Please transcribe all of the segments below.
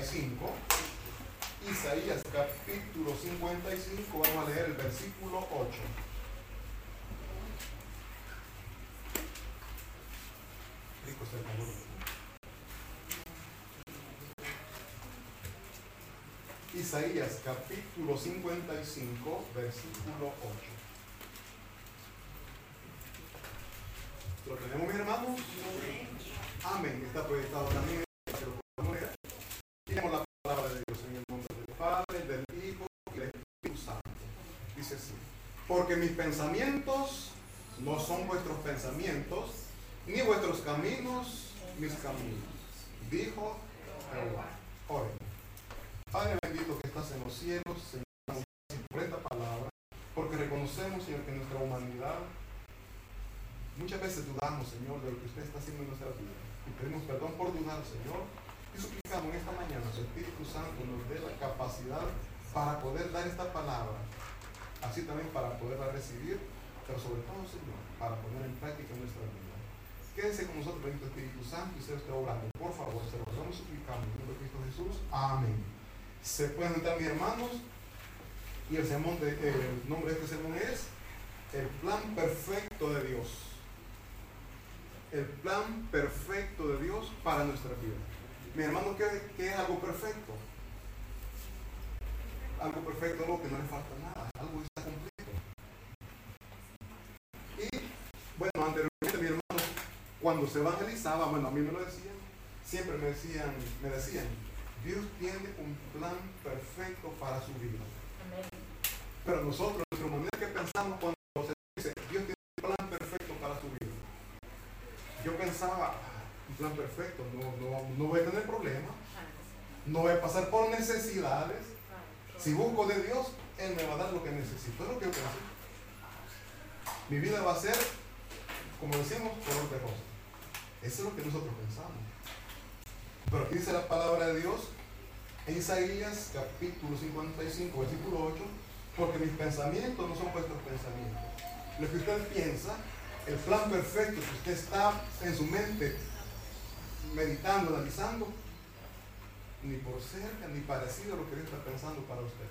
55. Isaías capítulo 55, vamos a leer el versículo 8. Rico está el calor. Isaías capítulo 55, versículo 8. ¿Lo tenemos, mis hermanos? Amén. Está proyectado también. que lo podemos leer. Tenemos la palabra de Dios en el nombre del Padre, del Hijo y del Espíritu Santo. Dice así. Porque mis pensamientos no son vuestros pensamientos, ni vuestros caminos mis caminos. Dijo Jehová. Oren. Padre bendito que estás en los cielos, Señor, por esta palabra, porque reconocemos, Señor, que nuestra humanidad muchas veces dudamos, Señor, de lo que usted está haciendo en nuestra vida. Y pedimos perdón por dudar, Señor. Y suplicamos en esta mañana, su Espíritu Santo nos dé la capacidad para poder dar esta palabra, así también para poderla recibir, pero sobre todo, Señor, para poner en práctica nuestra vida. Quédese con nosotros, bendito Espíritu Santo, y sea usted obrando. Por favor, se lo rogamos y suplicamos en el nombre de Cristo Jesús. Amén. Se pueden entrar mis hermanos y el, sermón el nombre de este sermón es el plan perfecto de Dios. El plan perfecto de Dios para nuestra vida. Mi hermano, ¿qué, qué es algo perfecto? Algo perfecto, algo que no le falta nada, que está completo. Y bueno, anteriormente mi hermano, cuando se evangelizaba, bueno, a mí me lo decían, siempre me decían, me decían, Dios tiene un plan perfecto para su vida. Pero nosotros, nuestra manera que pensamos cuando se dice Dios tiene un plan perfecto para su vida. Yo pensaba, "Ah, un plan perfecto, no, no, no voy a tener problemas, no voy a pasar por necesidades. Si busco de Dios, Él me va a dar lo que necesito. Es lo que yo pensé. Mi vida va a ser, como decimos, color de rosa. Eso es lo que nosotros pensamos. Pero aquí dice la palabra de Dios en Isaías capítulo 55, versículo 8, porque mis pensamientos no son vuestros pensamientos. Lo que usted piensa, el plan perfecto que usted está en su mente meditando, analizando, ni por cerca ni parecido a lo que Dios está pensando para usted.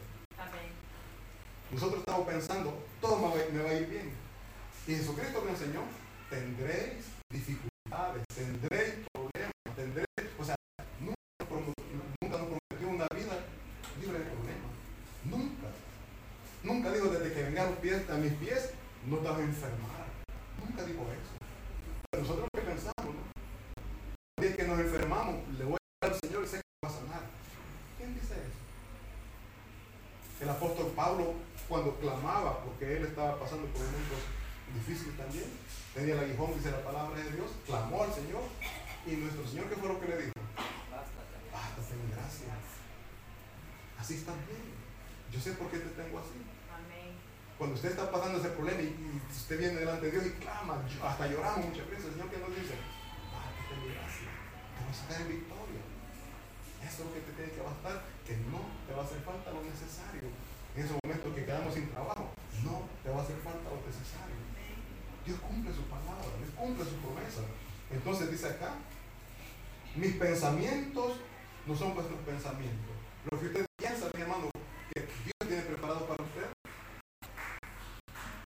Nosotros estamos pensando, todo me va, me va a ir bien. Y Jesucristo me enseñó, tendréis dificultades, tendréis problemas, tendréis, o sea, nunca, promo- nunca nos prometió una vida libre de problemas. Nunca. Nunca dijo desde que vengan los a mis pies, no te vas a enfermar. Nunca dijo eso. Pero nosotros lo que pensamos, ¿no? Día que nos enfermamos, le voy a dar al Señor y sé que va a sanar. ¿Quién dice eso? El apóstol Pablo, cuando clamaba, porque él estaba pasando por momentos difíciles también, tenía el aguijón, dice la palabra de Dios, clamó al Señor, y nuestro Señor, ¿qué fue lo que le dijo? Bástate en gracia. Así está bien. Yo sé por qué te tengo así. Cuando usted está pasando ese problema y, usted viene delante de Dios y clama, hasta lloramos muchas veces, el Señor que nos dice, bástate en gracia, te va a sacar en victoria. Eso es lo que te tiene que bastar, que no te va a hacer falta lo necesario. En ese momento que quedamos sin trabajo, no te va a hacer falta lo necesario. Dios cumple su palabra, Dios cumple su promesa. Entonces dice acá, mis pensamientos no son vuestros pensamientos. Lo que usted piensa, mi hermano, que Dios tiene preparado para usted,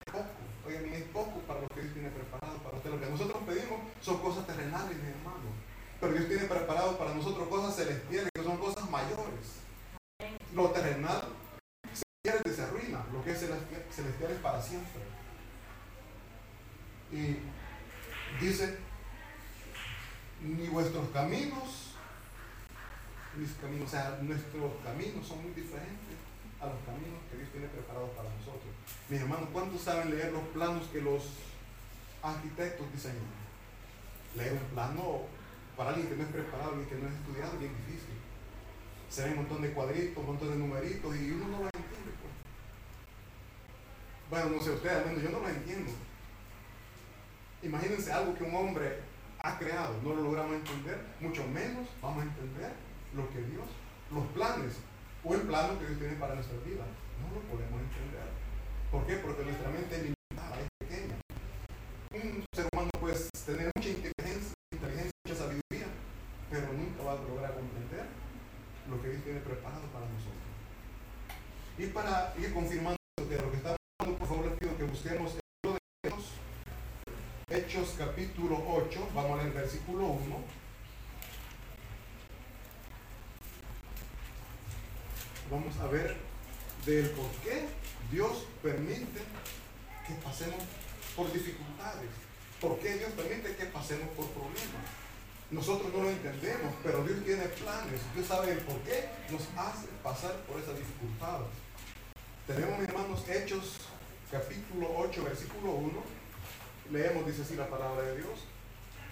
es poco. Oiga, ni es poco para lo que Dios tiene preparado para usted. Lo que nosotros pedimos son cosas terrenales, mi hermano. Pero Dios tiene preparado para nosotros cosas celestiales, que son cosas mayores. Lo terrenal se pierde, se arruina. Lo que es celestial es para siempre. Y dice, ni vuestros caminos, mis caminos, o sea, nuestros caminos son muy diferentes a los caminos que Dios tiene preparados para nosotros. Mis hermanos, ¿cuántos saben leer los planos que los arquitectos diseñan? Leer un plano para alguien que no es preparado, alguien que no es estudiado, es bien difícil. Se ven un montón de cuadritos, un montón de numeritos y uno no los entiende. Pues. Bueno, no sé ustedes, yo no los entiendo. Imagínense algo que un hombre ha creado, no lo logramos entender, mucho menos vamos a entender lo que Dios, los planes o el plano que Dios tiene para nuestra vida. No lo podemos entender. ¿Por qué? Porque nuestra mente es limitada, es pequeña. Un ser humano puede tener mucha inteligencia, inteligencia, mucha sabiduría, pero nunca va a lograr comprender lo que Dios preparado para nosotros. Y para ir confirmando que lo que estamos hablando, por favor les pido que busquemos el de Hechos, capítulo 8, vamos a leer versículo 1. Vamos a ver del por qué Dios permite que pasemos por dificultades. ¿Por qué Dios permite que pasemos por problemas? Nosotros no lo entendemos, pero Dios tiene planes. Dios sabe el por qué nos hace pasar por esas dificultades. Tenemos, hermanos, Hechos capítulo 8, versículo 1. Leemos, dice así la palabra de Dios.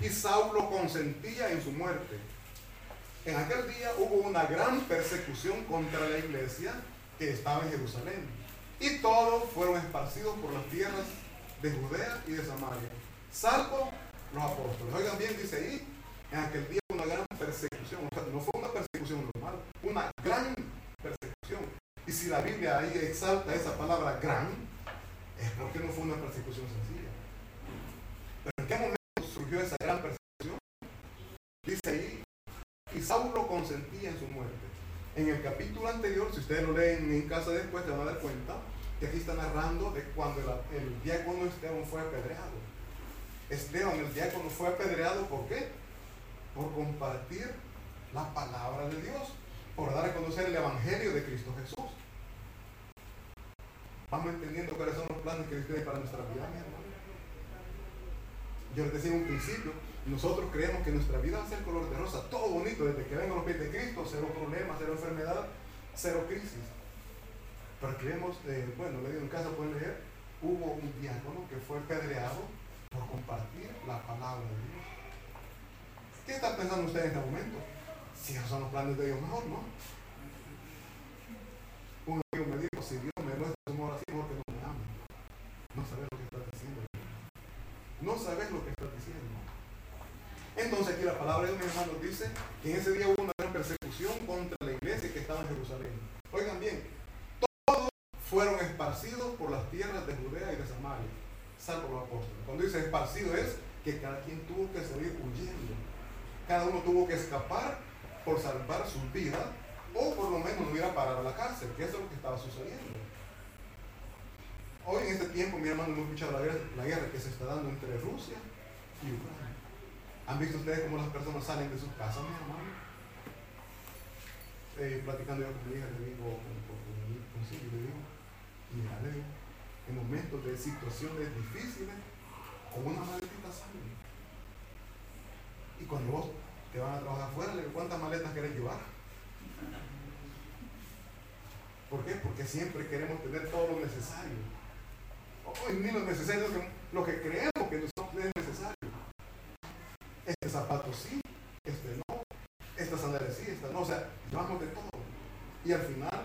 Y Saulo consentía en su muerte. En aquel día hubo una gran persecución contra la iglesia que estaba en Jerusalén. Y todos fueron esparcidos por las tierras de Judea y de Samaria, salvo los apóstoles. Oigan bien, dice ahí, en aquel día una gran persecución. O sea, no fue una persecución normal, una gran persecución. Y si la Biblia ahí exalta esa palabra gran, es porque no fue una persecución sencilla. Pero ¿en qué momento surgió esa gran persecución? Dice ahí, y Saulo consentía en su muerte. En el capítulo anterior, si ustedes lo leen en casa después, se van a dar cuenta que aquí está narrando de cuando el, diácono Esteban fue apedreado. Esteban, el diácono, fue apedreado, ¿por qué? Por compartir la palabra de Dios, por dar a conocer el Evangelio de Cristo Jesús. Vamos entendiendo cuáles son los planes que Dios tiene para nuestra vida, mi hermano. Yo les decía en un principio, nosotros creemos que nuestra vida va a ser color de rosa, todo bonito, desde que vengan los pies de Cristo, cero problemas, cero enfermedad, cero crisis. Pero creemos, eh, bueno, le digo en casa pueden leer, hubo un diácono que fue pedreado por compartir la palabra de Dios. ¿Qué está pensando usted en este momento? Si esos son los planes de Dios, mejor, ¿no? Un amigo me dijo, si Dios me muestra su amor así, porque no me ama. No sabes lo que está diciendo. No sabes lo que está diciendo. Entonces aquí la palabra de Dios, mi hermano, dice que en ese día hubo una gran persecución contra la iglesia que estaba en Jerusalén. Oigan bien, todos fueron esparcidos por las tierras de Judea y de Samaria, salvo los apóstoles. Cuando dice esparcido es que cada quien tuvo que salir huyendo. Cada uno tuvo que escapar por salvar su vida o por lo menos no ir a parar a la cárcel, que eso es lo que estaba sucediendo. Hoy en este tiempo, mi hermano, hemos escuchado la guerra, la guerra que se está dando entre Rusia y Ucrania. ¿Han visto ustedes cómo las personas salen de sus casas, mi hermano? Eh, platicando yo con mi hija, le digo, con, con, sí, le digo, mira, le digo, en momentos de situaciones difíciles, con una maletita salen. Y cuando vos te van a trabajar afuera, ¿cuántas maletas querés llevar? ¿Por qué? Porque siempre queremos tener todo lo necesario. O, ni lo necesario, lo que, creemos que es necesario. Este zapato sí, este no, esta sandalia sí, esta no. O sea, llevamos de todo. Y al final,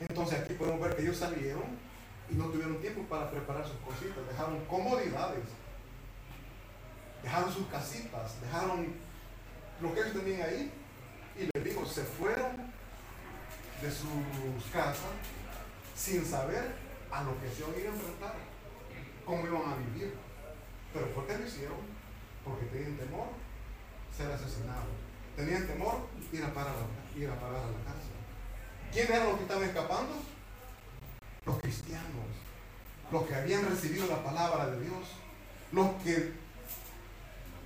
Entonces aquí podemos ver que ellos salieron y no tuvieron tiempo para preparar sus cositas. Dejaron comodidades. Dejaron sus casitas. Dejaron lo que ellos tenían ahí. Y les digo, se fueron de sus casas sin saber a lo que se iban a enfrentar, cómo iban a vivir. Pero ¿por qué lo hicieron? Porque tenían temor ser asesinados. Tenían temor ir a parar a, ir a, parar a la cárcel. ¿Quiénes eran los que estaban escapando? Los cristianos, los que habían recibido la palabra de Dios, los que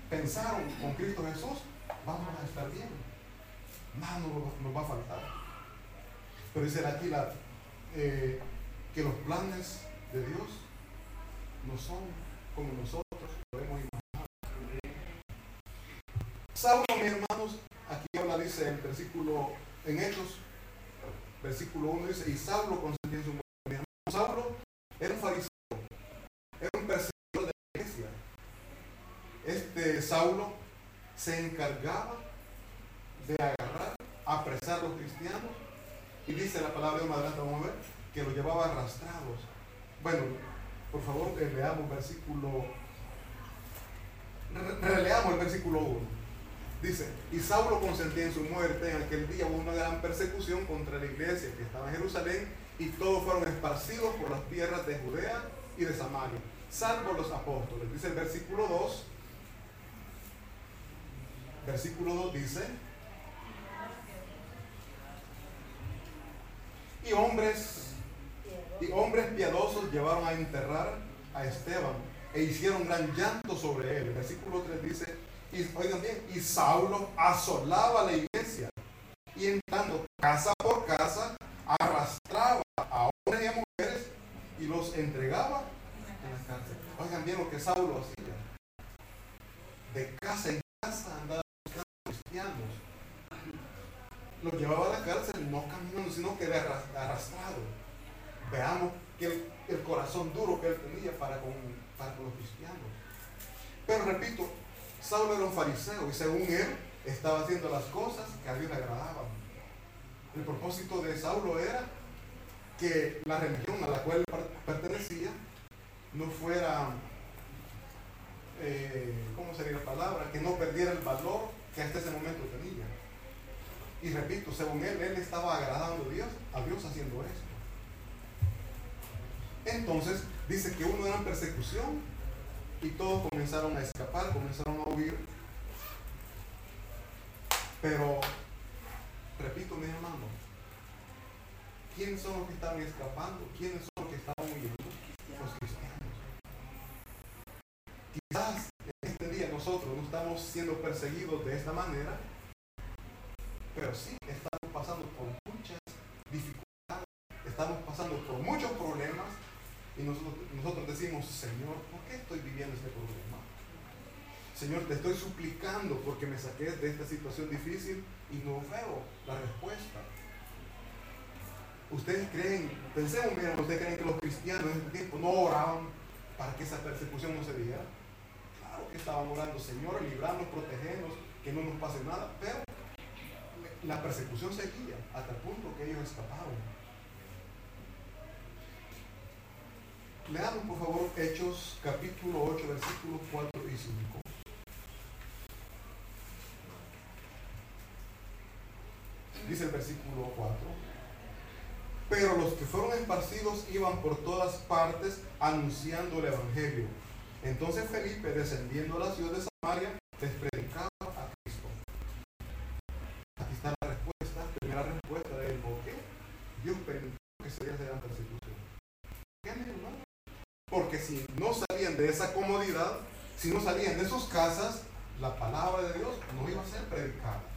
pensaron con Cristo Jesús, vamos a estar bien, nada nos, va a faltar. Pero dice aquí la, eh, que los planes de Dios no son como nosotros podemos imaginar. Saulo, mis hermanos, aquí habla, dice el versículo, en Hechos, versículo 1 dice, y Saulo consentía en su Saulo era un fariseo, era un perseguidor de la iglesia. Este Saulo se encargaba de agarrar, apresar a los cristianos, y dice la palabra de adelante, vamos a ver, que los llevaba arrastrados. Bueno, por favor, leamos versículo, releamos el versículo 1. Dice, y Saulo consentía en su muerte, en aquel día hubo una gran persecución contra la iglesia que estaba en Jerusalén y todos fueron esparcidos por las tierras de Judea y de Samaria, salvo los apóstoles. Dice el versículo 2, versículo 2 dice, y hombres, y hombres piadosos llevaron a enterrar a Esteban e hicieron gran llanto sobre él. Versículo 3 dice, y, oigan bien, y Saulo asolaba la iglesia y entrando casa por casa arrastraba a hombres y a mujeres y entregaba en la cárcel. Oigan bien lo que Saulo hacía. De casa en casa andaba buscando cristianos. Los llevaba a la cárcel no caminando, sino que arrastrado. Veamos que el, corazón duro que él tenía para con, para con los cristianos. Pero repito, Saulo era un fariseo y según él estaba haciendo las cosas que a Dios le agradaban. El propósito de Saulo era que la religión a la cual pertenecía no fuera, eh, ¿cómo sería la palabra? Que no perdiera el valor que hasta ese momento tenía. Y repito, según él, él estaba agradando a Dios, a Dios haciendo esto. Entonces, dice que uno era en persecución y todos comenzaron a escapar, comenzaron a huir. Pero, repito, mis hermanos, ¿quiénes son los que estaban escapando? ¿Quiénes son los que estaban huyendo? Los cristianos. Quizás en este día nosotros no estamos siendo perseguidos de esta manera, pero sí estamos pasando por muchas dificultades, estamos pasando por muchos problemas y nosotros, nosotros decimos, Señor, ¿por qué estoy viviendo este problema? Señor, te estoy suplicando porque me saques de esta situación difícil y no veo la respuesta. Ustedes creen, pensemos bien, ustedes creen que los cristianos en este tiempo no oraban para que esa persecución no se diera. Claro que estaban orando, Señor, librarnos, protegernos, que no nos pase nada, pero la persecución seguía hasta el punto que ellos escaparon. Leamos por favor Hechos capítulo 8 versículos 4 y 5. Dice el versículo 4. Pero los que fueron esparcidos iban por todas partes anunciando el Evangelio. Entonces Felipe, descendiendo a la ciudad de Samaria, les predicaba a Cristo. Aquí está la respuesta, primera respuesta de él, ¿por qué? Dios permitió que se diera esa persecución. Porque si no salían de esa comodidad, si no salían de sus casas, la palabra de Dios no iba a ser predicada.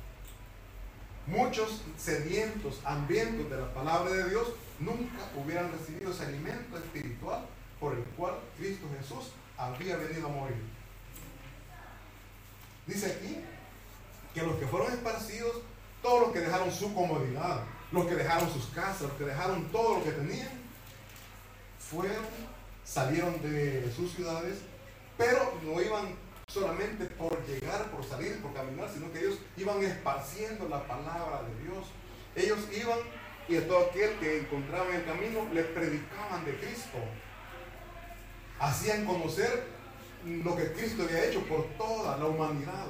Muchos sedientos, hambrientos de la palabra de Dios, nunca hubieran recibido ese alimento espiritual por el cual Cristo Jesús había venido a morir. Dice aquí que los que fueron esparcidos, todos los que dejaron su comodidad, los que dejaron sus casas, los que dejaron todo lo que tenían, fueron salieron de sus ciudades, pero no iban solamente por llegar, por salir, por caminar, sino que ellos iban esparciendo la palabra de Dios. Ellos iban y a todo aquel que encontraban en el camino les predicaban de Cristo. Hacían conocer lo que Cristo había hecho por toda la humanidad.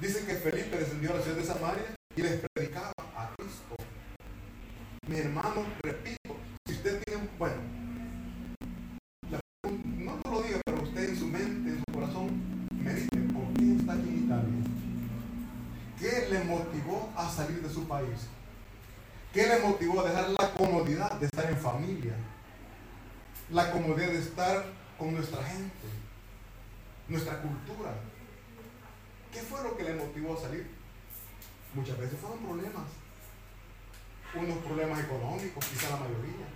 Dice que Felipe descendió a la ciudad de Samaria y les predicaba a Cristo. Mi hermano, repito, le motivó a salir de su país? ¿Qué le motivó a dejar la comodidad de estar en familia? La comodidad de estar con nuestra gente, nuestra cultura. ¿Qué fue lo que le motivó a salir? Muchas veces fueron problemas. Unos problemas económicos, quizá la mayoría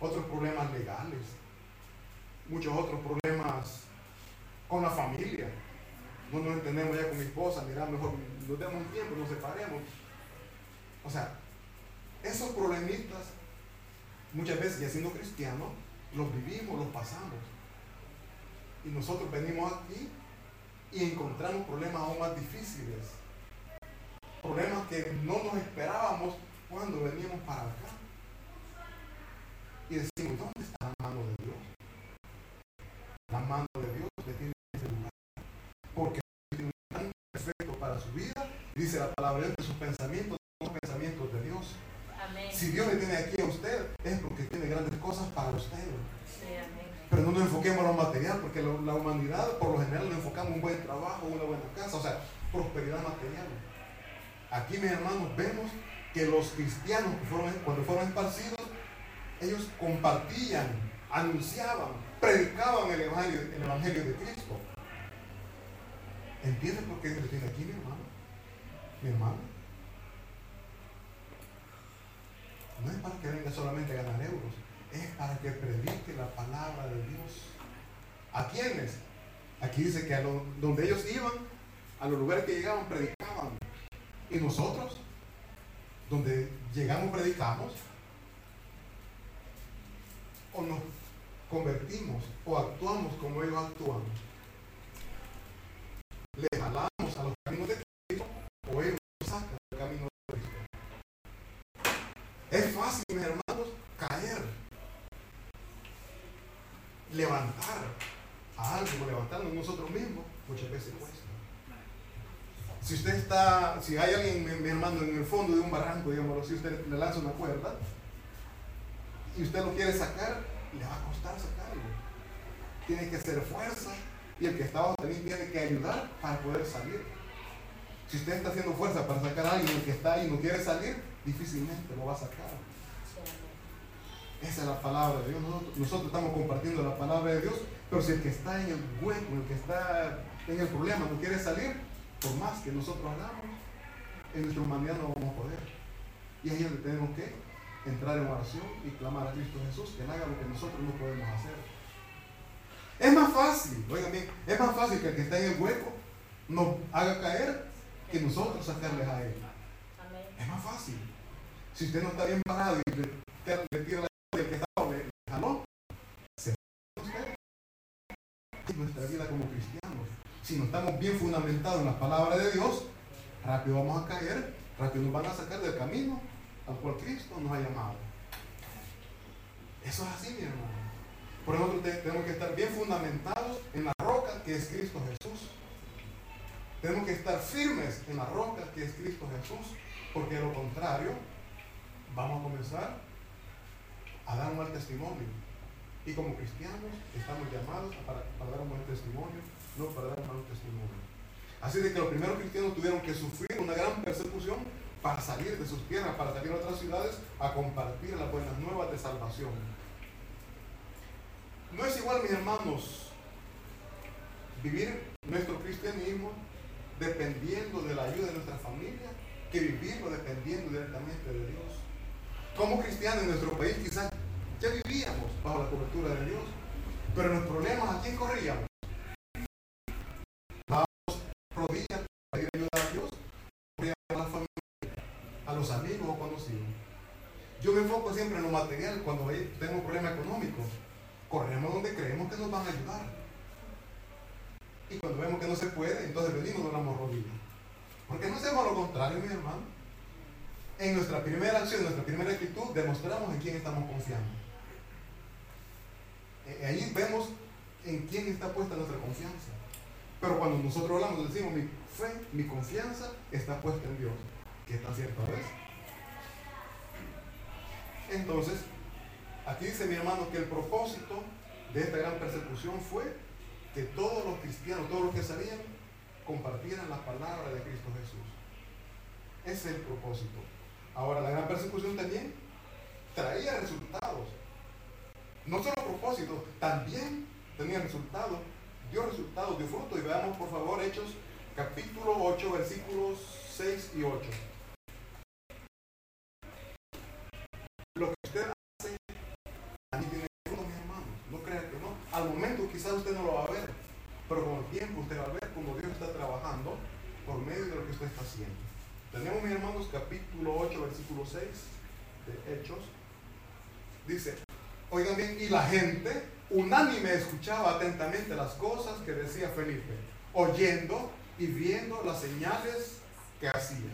otros problemas legales, muchos otros problemas con la familia. No nos entendemos ya con mi esposa, mira, mejor nos demos tiempo, nos separemos. O sea, esos problemitas, muchas veces, ya siendo cristianos, los vivimos, los pasamos. Y nosotros venimos aquí y encontramos problemas aún más difíciles. Problemas que no nos esperábamos cuando veníamos para acá y decimos, ¿dónde está la mano de Dios? La mano de Dios le tiene ese lugar. Porque tiene un plan perfecto para su vida. Dice la palabra de sus pensamientos son pensamientos de Dios. Amén. Si Dios le tiene aquí a usted, es porque tiene grandes cosas para usted. Sí, amén. Pero no nos enfoquemos en lo material, porque la humanidad por lo general nos enfocamos en un buen trabajo, una buena casa, o sea, prosperidad material. Aquí, mis hermanos, vemos que los cristianos, cuando fueron esparcidos, ellos compartían, anunciaban, predicaban el evangelio, el evangelio de Cristo. ¿Entiendes por qué Dios tiene aquí, mi hermano? Mi hermano. No es para que venga solamente a ganar euros, es para que predique la palabra de Dios. ¿A quiénes? Aquí dice que a donde ellos iban, a los lugares que llegaban, predicaban. Y nosotros, donde llegamos, predicamos, o nos convertimos, o actuamos como ellos actúan. Le jalamos a los caminos de mis hermanos, caer, levantar a algo, levantarnos nosotros mismos, muchas veces cuesta. Si usted está, si hay alguien, mi, hermano, en el fondo de un barranco, digamos, si usted le lanza una cuerda y usted lo quiere sacar, le va a costar sacarlo. Tiene que hacer fuerza y el que está abajo también tiene que ayudar para poder salir. Si usted está haciendo fuerza para sacar a alguien, que está ahí no quiere salir, difícilmente lo va a sacar. Esa es la palabra de Dios. Nosotros, nosotros, estamos compartiendo la palabra de Dios, pero si el que está en el hueco, el que está en el problema, no quiere salir, por más que nosotros hagamos, en nuestra humanidad no vamos a poder. Y ahí es donde tenemos que entrar en oración y clamar a Cristo Jesús que haga lo que nosotros no podemos hacer. Es más fácil, oigan bien, es más fácil que el que está en el hueco nos haga caer que nosotros sacarles a él. Es más fácil. Si usted no está bien parado y le, le tira la del que está le jaló, se. Nuestra vida como cristianos si no estamos bien fundamentados en la palabra de Dios, rápido vamos a caer, rápido nos van a sacar del camino al cual Cristo nos ha llamado. Eso es así, mi hermano. Por eso tenemos que estar bien fundamentados en la roca que es Cristo Jesús. Tenemos que estar firmes en la roca que es Cristo Jesús, porque de lo contrario, vamos a comenzar a dar un mal testimonio. Y como cristianos estamos llamados para, para dar un buen testimonio no para dar un testimonio. Así de que los primeros cristianos tuvieron que sufrir una gran persecución para salir de sus tierras, para salir a otras ciudades a compartir las buenas nuevas de salvación. No es igual, mis hermanos, vivir nuestro cristianismo dependiendo de la ayuda de nuestra familia que vivirlo dependiendo directamente de Dios. Como cristianos en nuestro país quizás ya vivíamos bajo la cobertura de Dios, pero los problemas a quién corríamos? rodillas para ayudar a Dios, a la familia, a los amigos o conocidos. Yo me enfoco siempre en lo material cuando tengo un problema económico. Corremos donde creemos que nos van a ayudar. Y cuando vemos que no se puede, entonces venimos y nos damos rodillas. Porque no hacemos lo contrario, mi hermano. En nuestra primera acción, en nuestra primera actitud, demostramos en quién estamos confiando. Eh, ahí vemos en quién está puesta nuestra confianza. Pero cuando nosotros hablamos, decimos, mi fe, mi confianza está puesta en Dios. Que está cierto vez. Entonces, aquí dice mi hermano que el propósito de esta gran persecución fue que todos los cristianos, todos los que salían, compartieran la palabra de Cristo Jesús. Ese es el propósito. Ahora, la gran persecución también traía resultados. No solo propósito, también tenía resultados dio resultados, dio fruto. Y veamos por favor Hechos capítulo 8, versículos 6 y 8. Lo que usted hace, mí tiene fruto, mis hermanos. No crea que no. Al momento quizás usted no lo va a ver, pero con el tiempo usted va a ver cómo Dios está trabajando por medio de lo que usted está haciendo. Tenemos, mis hermanos, capítulo 8, versículo 6 de Hechos. Dice, oigan bien, y la gente unánime escuchaba atentamente las cosas que decía Felipe, oyendo y viendo las señales que hacía.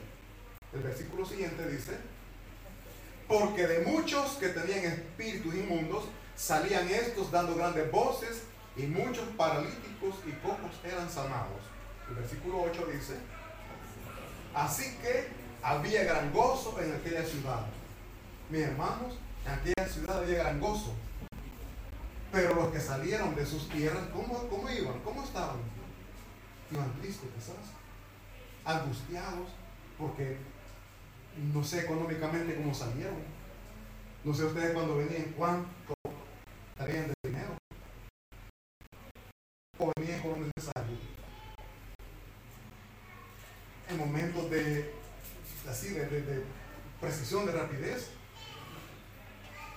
El versículo siguiente dice, porque de muchos que tenían espíritus inmundos salían estos dando grandes voces y muchos paralíticos y pocos eran sanados. El versículo 8 dice, así que había gran gozo en aquella ciudad. Mis hermanos, en aquella ciudad había gran gozo Pero los que salieron de sus tierras, ¿cómo, cómo iban? ¿Cómo estaban? Iban tristes, quizás, angustiados, porque no sé económicamente cómo salieron. No sé ustedes cuando venían cuánto estarían de dinero. O venían con lo necesario. En momentos de así de, de, precisión, de rapidez,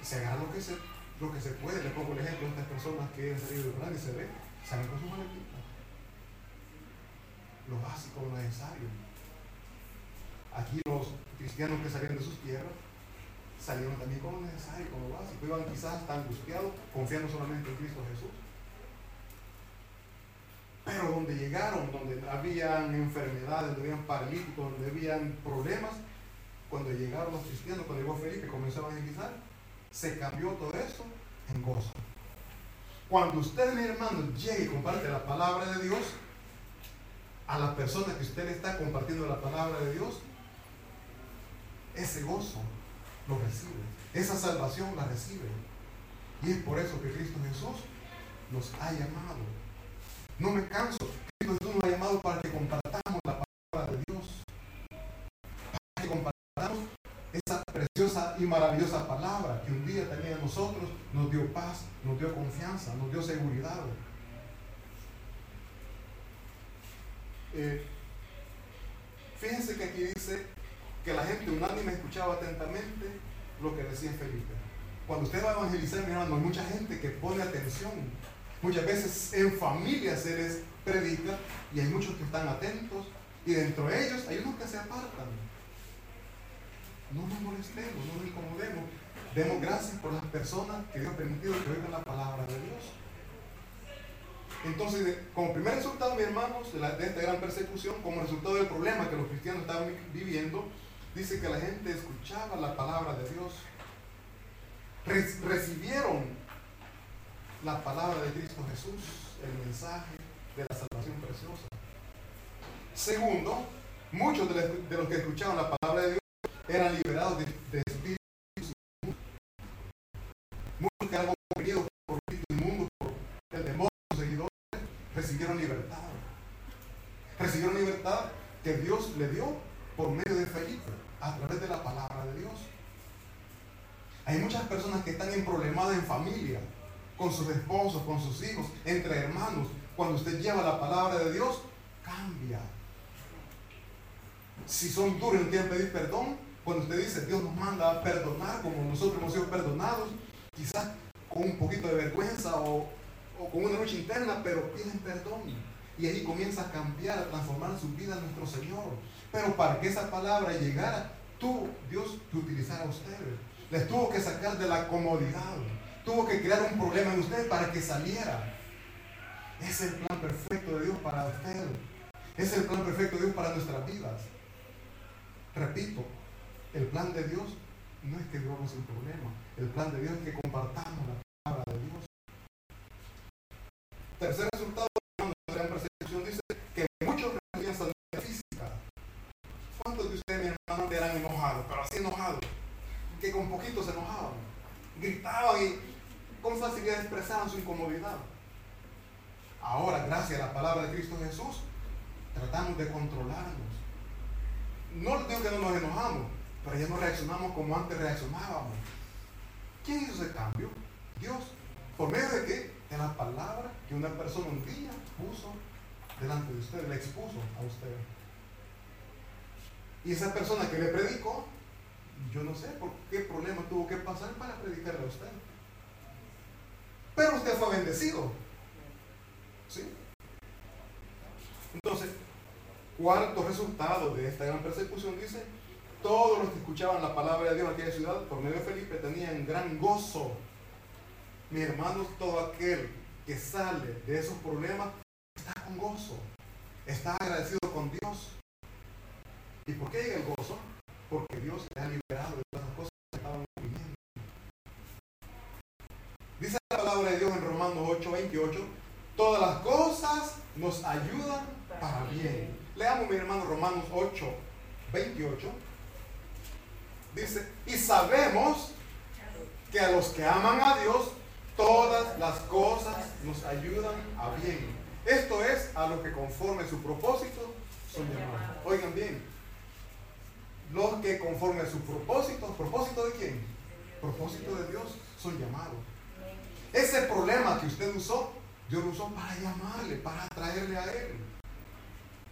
se agarra lo que se, lo que se puede. Les pongo el ejemplo de estas personas que han salido de plan y se ven, salen con sus maletitas. Lo básico, lo necesario. Aquí los cristianos que salían de sus tierras salieron también con lo necesario, con lo básico. Iban quizás hasta angustiados, confiando solamente en Cristo Jesús. Pero donde llegaron, donde habían enfermedades, donde habían paralíticos, donde habían problemas, cuando llegaron los cristianos, cuando llegó Felipe, comenzó a evangelizar, se cambió todo eso en gozo. Cuando usted, mi hermano, llegue y comparte la palabra de Dios, a la persona que usted está compartiendo la palabra de Dios, ese gozo lo recibe. Esa salvación la recibe. Y es por eso que Cristo Jesús nos ha llamado. No me canso. Cristo Jesús nos ha llamado para que compartamos la palabra de Dios. Para que compartamos y maravillosa palabra que un día también a nosotros nos dio paz, nos dio confianza, nos dio seguridad. Eh, fíjense que aquí dice que la gente unánime escuchaba atentamente lo que decía Felipe. Cuando usted va a evangelizar, mi hermano, hay mucha gente que pone atención. Muchas veces en familia se les predica y hay muchos que están atentos y dentro de ellos hay unos que se apartan. No nos molestemos, no nos incomodemos. Demos gracias por las personas que Dios ha permitido que oigan la palabra de Dios. Entonces, como primer resultado, mis hermanos, de, de esta gran persecución, como resultado del problema que los cristianos estaban viviendo, dice que la gente escuchaba la palabra de Dios, recibieron la palabra de Cristo Jesús, el mensaje de la salvación preciosa. Segundo, muchos de los que escuchaban la palabra de Dios eran liberados de, de espíritus Muchos que eran oprimidos por el espíritu inmundo, por el demonio, seguidores, recibieron libertad. Recibieron libertad que Dios le dio por medio de Felipe a través de la palabra de Dios. Hay muchas personas que están en problemas en familia, con sus esposos, con sus hijos, entre hermanos. Cuando usted lleva la palabra de Dios, cambia. Si son duros y quieren pedir perdón, cuando usted dice Dios nos manda a perdonar como nosotros hemos sido perdonados, quizás con un poquito de vergüenza o, con una lucha interna, pero piden perdón. Y ahí comienza a cambiar, a transformar su vida nuestro Señor. Pero para que esa palabra llegara, tú, Dios, que utilizara a ustedes. Les tuvo que sacar de la comodidad. Tuvo que crear un problema en ustedes para que saliera. Es el plan perfecto de Dios para ustedes. Es el plan perfecto de Dios para nuestras vidas. Repito, el plan de Dios no es que vivamos sin problema. El plan de Dios es que compartamos la palabra de Dios. Tercer resultado de la persecución dice que muchos recibían sanidad física. ¿Cuántos de ustedes, mi hermano, eran enojados? Pero así enojados, que con poquito se enojaban, gritaban y con facilidad expresaban su incomodidad. Ahora, gracias a la palabra de Cristo Jesús, tratamos de controlarnos. No digo que no nos enojamos, pero ya no reaccionamos como antes reaccionábamos. ¿Quién hizo ese cambio? Dios. ¿Por medio de qué? De la palabra que una persona un día puso delante de usted, le expuso a usted. Y esa persona que le predicó, yo no sé por qué problema tuvo que pasar para predicarle a usted. Pero usted fue bendecido. ¿Sí? Entonces, cuarto resultado de esta gran persecución dice, todos los que escuchaban la palabra de Dios en aquella ciudad por medio de Felipe tenían gran gozo. Mis hermanos, todo aquel que sale de esos problemas está con gozo, está agradecido con Dios. ¿Y por qué llega el gozo? Porque Dios le ha liberado de todas las cosas que estaban viviendo. Dice la palabra de Dios en Romanos 8, 28, todas las cosas nos ayudan para bien. Leamos, mi hermano, Romanos 8, 28. Dice, y sabemos que a los que aman a Dios, todas las cosas nos ayudan a bien. Esto es a lo que conforme su propósito son llamados. Oigan bien, los que conforme a su propósito, ¿propósito de quién? Propósito de Dios, son llamados. Ese problema que usted usó, Dios lo usó para llamarle, para atraerle a Él.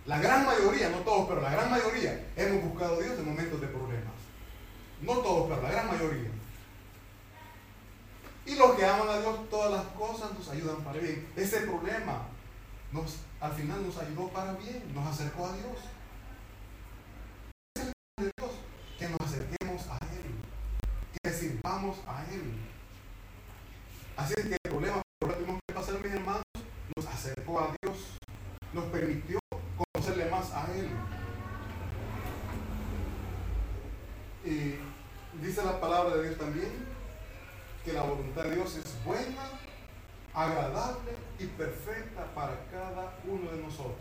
La gran mayoría, no todos, pero la gran mayoría, hemos buscado a Dios en momentos de problemas. No todos, pero la gran mayoría. Y los que aman a Dios, todas las cosas nos ayudan para bien. Ese problema nos, al final nos ayudó para bien, nos acercó a Dios. Es el de Dios, que nos acerquemos a Él, que sirvamos a Él. Así es que el problema que tuvimos que pasar, mis hermanos, nos acercó a Dios, nos permitió conocerle más a Él. Dice la palabra de Dios también que la voluntad de Dios es buena, agradable y perfecta para cada uno de nosotros.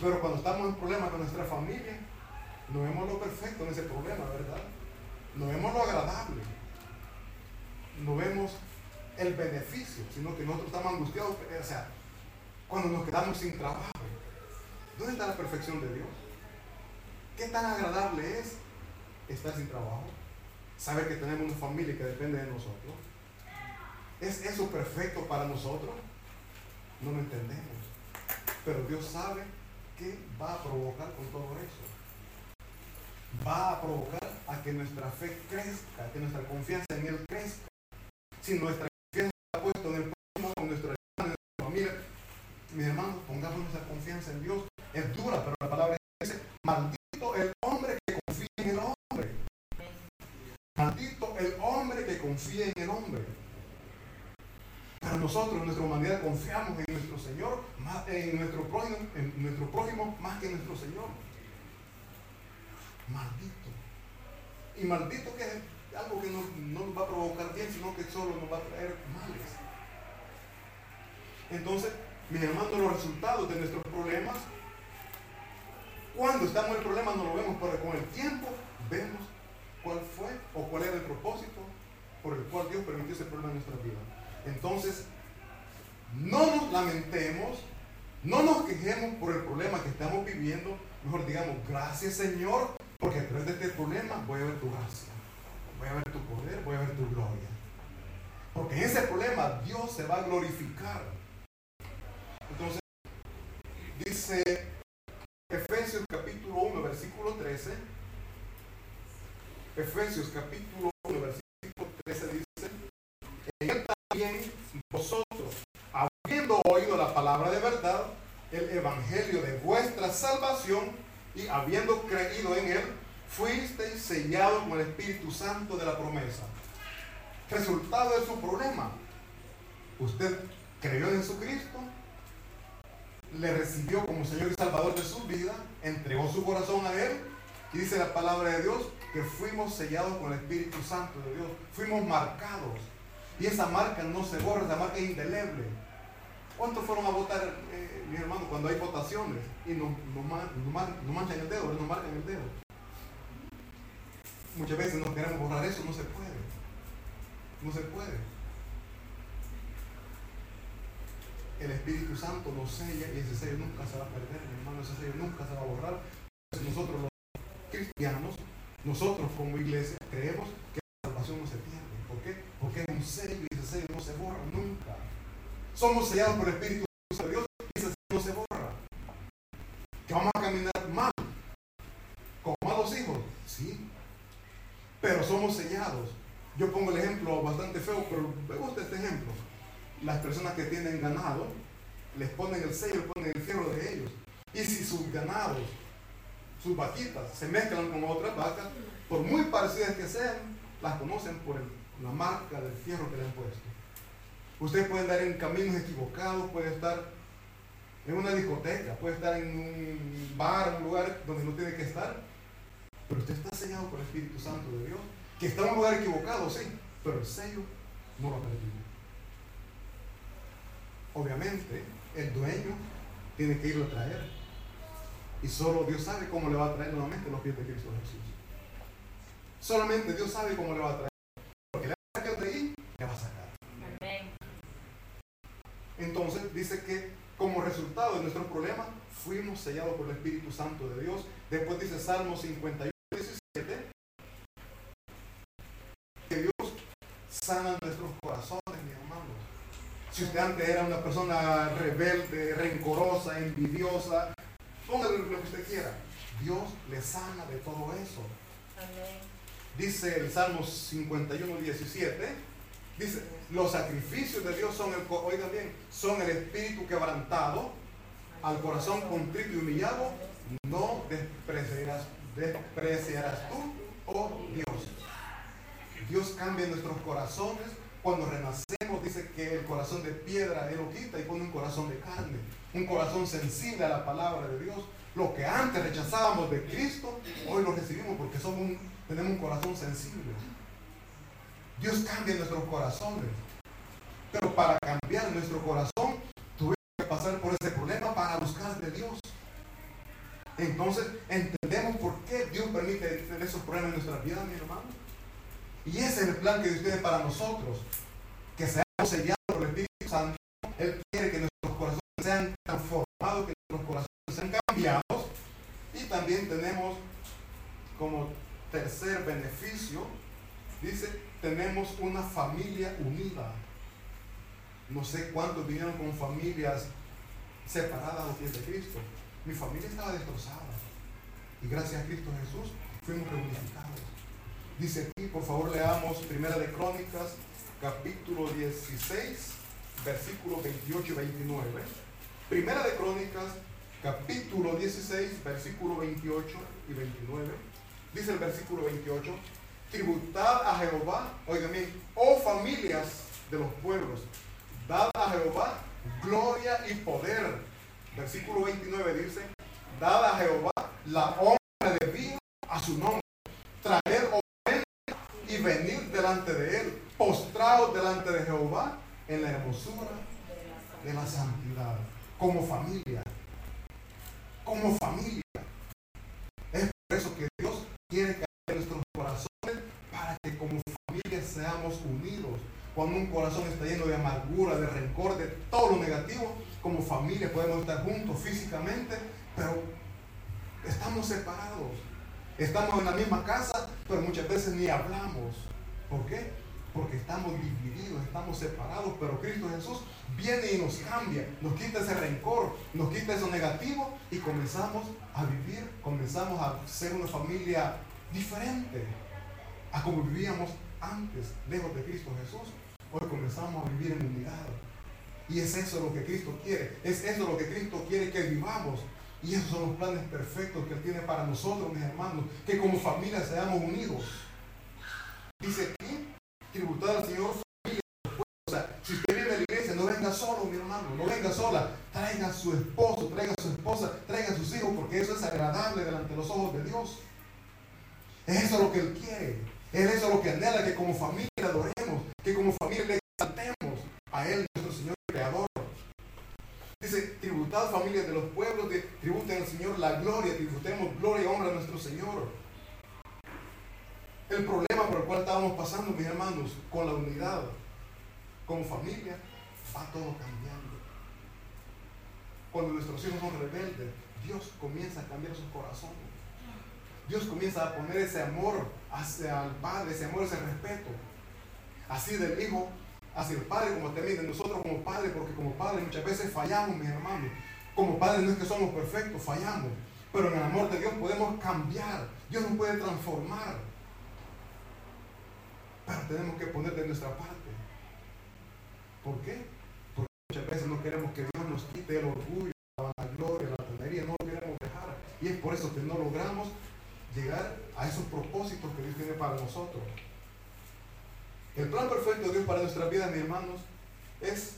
Pero cuando estamos en problemas con nuestra familia, no vemos lo perfecto en ese problema, ¿verdad? No vemos lo agradable. No vemos el beneficio, sino que nosotros estamos angustiados. O sea, cuando nos quedamos sin trabajo, ¿dónde está la perfección de Dios? ¿Qué tan agradable es estar sin trabajo? saber que tenemos una familia que depende de nosotros. ¿Es eso perfecto para nosotros? No lo entendemos. Pero Dios sabe qué va a provocar con todo eso. Va a provocar a que nuestra fe crezca, que nuestra confianza en Él crezca. Si nuestra confianza está puesta en el próximo, en nuestra, en nuestra familia, mis hermanos, pongamos nuestra confianza en Dios. Es dura, pero la palabra dice, maldito el hombre que confía en el hombre. Maldito el hombre que confía en el hombre. Pero nosotros, en nuestra humanidad, confiamos en nuestro Señor, en nuestro prójimo, en nuestro prójimo más que en nuestro Señor. Maldito. Y maldito que es algo que no, no nos va a provocar bien, sino que solo nos va a traer males. Entonces, mis hermanos, los resultados de nuestros problemas, cuando estamos en el problema no lo vemos, pero con el tiempo vemos cuál fue o cuál era el propósito por el cual Dios permitió ese problema en nuestra vida. Entonces, no nos lamentemos, no nos quejemos por el problema que estamos viviendo, mejor digamos, gracias Señor, porque a través de este problema voy a ver tu gracia, voy a ver tu poder, voy a ver tu gloria. Porque en ese problema Dios se va a glorificar. Entonces, dice Efesios capítulo 1, versículo 13, Efesios capítulo 1, versículo 13 dice, en él también vosotros, habiendo oído la palabra de verdad, el evangelio de vuestra salvación, y habiendo creído en él, fuisteis sellados con el Espíritu Santo de la promesa. Resultado de su problema. Usted creyó en Jesucristo, le recibió como Señor y Salvador de su vida, entregó su corazón a Él, y dice la palabra de Dios que fuimos sellados con el Espíritu Santo de Dios, fuimos marcados. Y esa marca no se borra, esa marca es indeleble. ¿Cuántos fueron a votar, eh, mis hermanos, cuando hay votaciones y nos, manchan el dedo, nos marcan el dedo? Muchas veces no queremos borrar eso, no se puede. No se puede. El Espíritu Santo nos sella y ese sello nunca se va a perder, mi hermano, ese sello nunca se va a borrar. Nosotros los cristianos, nosotros como iglesia, creemos que la salvación no se pierde. ¿Por qué? Porque es un sello y ese sello no se borra nunca. Somos sellados por el Espíritu de Dios y ese no se borra. Que vamos a caminar mal, como malos hijos, sí. Pero somos sellados. Yo pongo el ejemplo bastante feo, pero me gusta este ejemplo. Las personas que tienen ganado, les ponen el sello, ponen el fierro de ellos. Y si sus ganados sus vaquitas se mezclan con otras vacas, por muy parecidas que sean, las conocen por la marca del fierro que le han puesto. Usted puede andar en caminos equivocados, puede estar en una discoteca, puede estar en un bar, un lugar donde no tiene que estar, pero usted está sellado por el Espíritu Santo de Dios, que está en un lugar equivocado, sí, pero el sello no lo ha perdido. Obviamente, el dueño tiene que irlo a traer y solo Dios sabe cómo le va a traer nuevamente los pies de Cristo Jesús. Solamente Dios sabe cómo le va a traer. Porque le va a sacar de ahí, le va a sacar. Entonces dice que como resultado de nuestros problemas fuimos sellados por el Espíritu Santo de Dios. Después dice Salmo 51, 17, que Dios sana nuestros corazones, mi hermano. Si usted antes era una persona rebelde, rencorosa, envidiosa, póngale lo que usted quiera. Dios le sana de todo eso. Dice el Salmo 51, 17. Dice, los sacrificios de Dios son el, oiga bien, son el espíritu quebrantado, al corazón contrito y humillado, no despreciarás, despreciarás tú, oh Dios. Dios cambia nuestros corazones. Cuando renacemos, dice que el corazón de piedra Él lo quita y pone un corazón de carne, un corazón sensible a la palabra de Dios. Lo que antes rechazábamos de Cristo, hoy lo recibimos porque somos tenemos un corazón sensible. Dios cambia nuestros corazones. Pero para cambiar nuestro corazón, tuvimos que pasar por ese problema para buscar de Dios. Entonces entendemos por qué Dios permite tener esos problemas en nuestra vida, mi hermano. Y ese es el plan que Dios tiene para nosotros. Que seamos sellados por el Espíritu Santo. Él quiere que nuestros corazones sean transformados, que nuestros corazones sean cambiados. Y también tenemos como tercer beneficio, dice, tenemos una familia unida. No sé cuántos vinieron con familias separadas a los pies de Cristo. Mi familia estaba destrozada. Y gracias a Cristo Jesús fuimos reunificados. Dice aquí, por favor, leamos Primera de Crónicas, capítulo 16, versículos 28 y 29. Primera de Crónicas, capítulo 16, versículo 28 y 29. Dice el versículo 28, tributad a Jehová, oigan bien, oh familias de los pueblos, dad a Jehová gloria y poder. Versículo 29 dice, dad a Jehová la honra de vino a su nombre, traer ofrenda y venir delante de él, postrados delante de Jehová en la hermosura de la santidad, como familia, como familia. Es por eso que Dios quiere cambiar nuestros corazones para que como unidos. Cuando un corazón está lleno de amargura, de rencor, de todo lo negativo, como familia podemos estar juntos físicamente, pero estamos separados. Estamos en la misma casa, pero muchas veces ni hablamos. ¿Por qué? Porque estamos divididos, estamos separados, pero Cristo Jesús viene y nos cambia, nos quita ese rencor, nos quita eso negativo y comenzamos a vivir, comenzamos a ser una familia diferente a como vivíamos antes, lejos de Cristo Jesús. Hoy comenzamos a vivir en unidad. Y es eso lo que Cristo quiere. Es eso lo que Cristo quiere que vivamos. Y esos son los planes perfectos que Él tiene para nosotros, mis hermanos. Que como familia seamos unidos. Dice aquí, tributar al Señor familia. O si usted vive en la iglesia, no venga solo, mi hermano. No venga sola. Traiga a su esposo, traiga a su esposa, traiga a sus hijos, porque eso es agradable delante de los ojos de Dios. Es eso lo que Él quiere. Es eso lo que anhela, que como familia adoremos, que como familia le exaltemos a Él, nuestro Señor Creador. Dice, tributad familias de los pueblos, de, tributen al Señor la gloria, tributemos gloria y honra a nuestro Señor. El problema por el cual estábamos pasando, mis hermanos, con la unidad, como familia, va todo cambiando. Cuando nuestros hijos son rebeldes, Dios comienza a cambiar sus corazones. Dios comienza a poner ese amor hacia el Padre, ese amor, ese respeto. Así del Hijo hacia el Padre, como también de nosotros como Padre, porque como Padre muchas veces fallamos, mis hermanos. Como Padre no es que somos perfectos, fallamos. Pero en el amor de Dios podemos cambiar. Dios nos puede transformar. Pero tenemos que poner de nuestra parte. ¿Por qué? Porque muchas veces no queremos que Dios nos quite el orgullo, la gloria, la tenería, no lo queremos dejar. Y es por eso que no logramos llegar a esos propósitos que Dios tiene para nosotros. El plan perfecto de Dios para nuestra vida, mis hermanos, es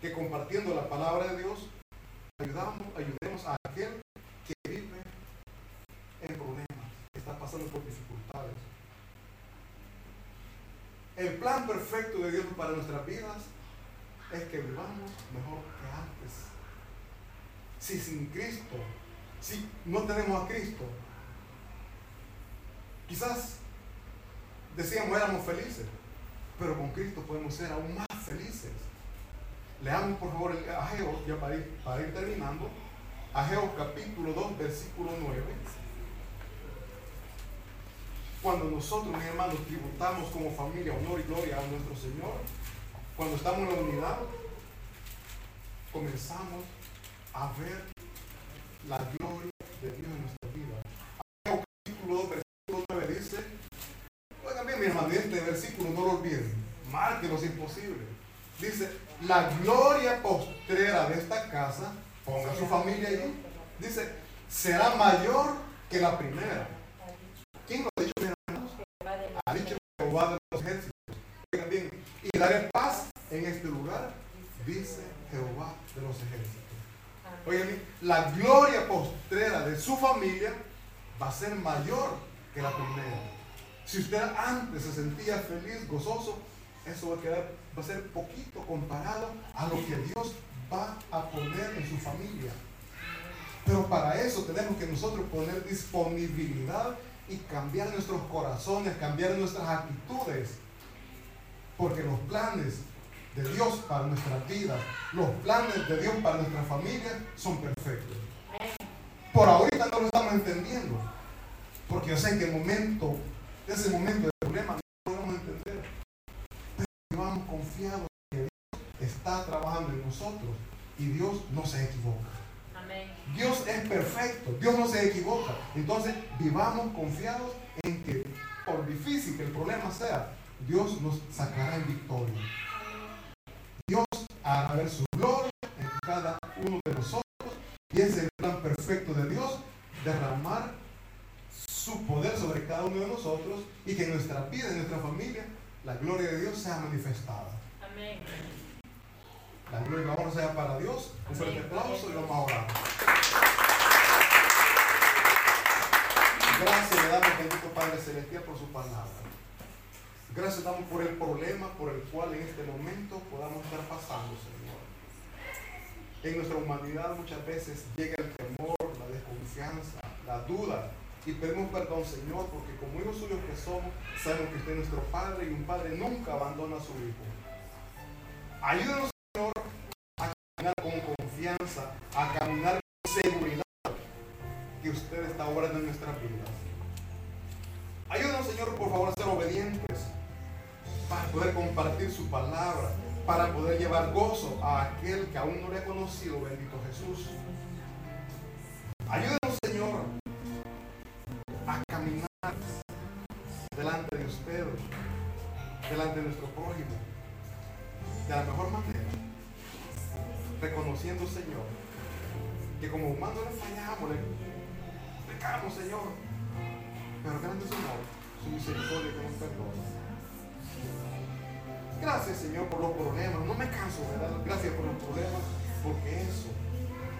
que compartiendo la palabra de Dios, ayudamos, ayudemos a aquel que vive en problemas, que está pasando por dificultades. El plan perfecto de Dios para nuestras vidas es que vivamos mejor que antes. Si sin Cristo, si no tenemos a Cristo, Quizás decíamos éramos felices, pero con Cristo podemos ser aún más felices. Leamos por favor el Ageo, ya para ir, terminando. Ageo capítulo 2, versículo 9. Cuando nosotros, mis hermanos, tributamos como familia honor y gloria a nuestro Señor, cuando estamos en la unidad, comenzamos a ver la gloria de Dios en nuestra vida. Ageo capítulo 2, versículo 9 dice, oigan bien, mi hermano, este versículo no lo olviden, márquenos si es posible. Dice, la gloria postrera de esta casa, ponga su familia allí, dice, será mayor que la primera. ¿Quién lo ha dicho, mis hermanos? Ha dicho Jehová de los ejércitos. Y daré paz en este lugar, dice Jehová de los ejércitos. Bien, la gloria postrera de su familia va a ser mayor que la primera. Si usted antes se sentía feliz, gozoso, eso va a quedar, va a ser poquito comparado a lo que Dios va a poner en su familia. Pero para eso tenemos que nosotros poner disponibilidad y cambiar nuestros corazones, cambiar nuestras actitudes. Porque los planes de Dios para nuestras vidas, los planes de Dios para nuestra familia son perfectos. Por ahorita no lo estamos entendiendo. Porque yo sé que el momento, ese momento de problema, no lo podemos entender. Pero vamos confiados que Dios está trabajando en nosotros y Dios no se equivoca. Dios es perfecto, Dios no se equivoca. Entonces vivamos confiados en que por difícil que el problema sea, Dios nos sacará en victoria. Dios hará ver su gloria en cada uno de nosotros y ese es el plan perfecto de Dios, derramar su poder sobre cada uno de nosotros y que en nuestra vida, en nuestra familia, la gloria de Dios sea manifestada. Amén. La gloria y la honra sea para Dios. Un fuerte aplauso y vamos a orar. Gracias le damos, bendito Padre Celestial, por su palabra. Gracias damos por el problema por el cual en este momento podamos estar pasando, Señor. En nuestra humanidad muchas veces llega el temor, la desconfianza, la duda. Y pedimos perdón, Señor, porque como hijos suyos que somos, sabemos que usted es nuestro Padre y un Padre nunca abandona a su Hijo. Ayúdanos a caminar con seguridad que usted está obrando en nuestras vidas. Ayúdanos, Señor, por favor, a ser obedientes para poder compartir su palabra, para poder llevar gozo a aquel que aún no le ha conocido, bendito Jesús. Ayúdanos, delante de nuestro prójimo, de la mejor manera reconociendo, Señor, que como humanos le fallamos, le pecamos, Señor, pero grande es su amor, su misericordia que nos perdona. Gracias, Señor, por los problemas. No me canso de dar gracias por los problemas, porque eso,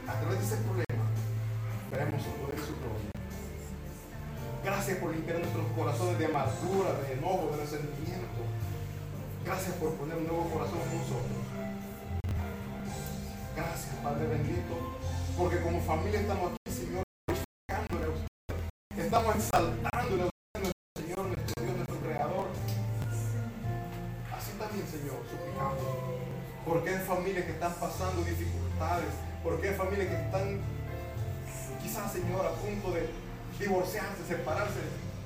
a través de ese problema, veremos su poder y su gloria. Gracias por limpiar nuestros corazones de amargura, de enojo, de resentimiento. Gracias por poner un nuevo corazón en nosotros. Gracias, Padre bendito, porque como familia estamos aquí, Señor, glorificándole a usted. Estamos exaltándole a usted, nuestro Señor, nuestro Dios, nuestro Creador. Así también, Señor, suplicamos. Porque hay familias que están pasando dificultades, porque hay familias que están, quizás, Señor, a punto de divorciarse, separarse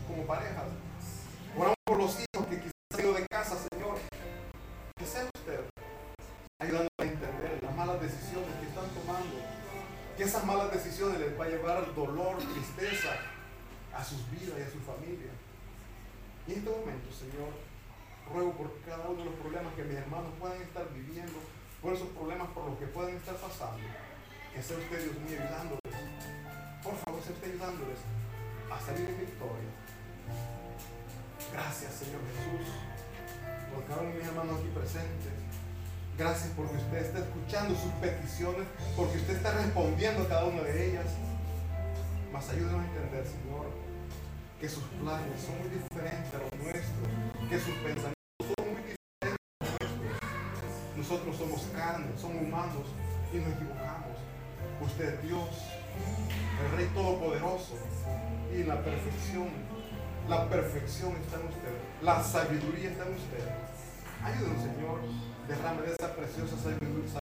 como parejas. Oramos por los hijos que quizás han ido de casa, Señor. Que sea usted ayudando decisiones que están tomando, que esas malas decisiones les va a llevar dolor, tristeza a sus vidas y a su familia. Y en este momento, Señor, ruego por cada uno de los problemas que mis hermanos puedan estar viviendo, por esos problemas por los que pueden estar pasando, que sea usted, Dios mío, ayudándoles. Por favor, sea usted ayudándoles a salir en victoria. Gracias, Señor Jesús, por cada uno de mis hermanos aquí presentes. Gracias porque usted está escuchando sus peticiones, porque usted está respondiendo a cada una de ellas. Mas ayúdenos a entender, Señor, que sus planes son muy diferentes a los nuestros, que sus pensamientos son muy diferentes a los nuestros. Nosotros somos carne, somos humanos y nos equivocamos. Usted es Dios, el Rey Todopoderoso y la perfección. La perfección está en usted, la sabiduría está en usted. Ayúdenos, Señor derrame de esa preciosa sabiduría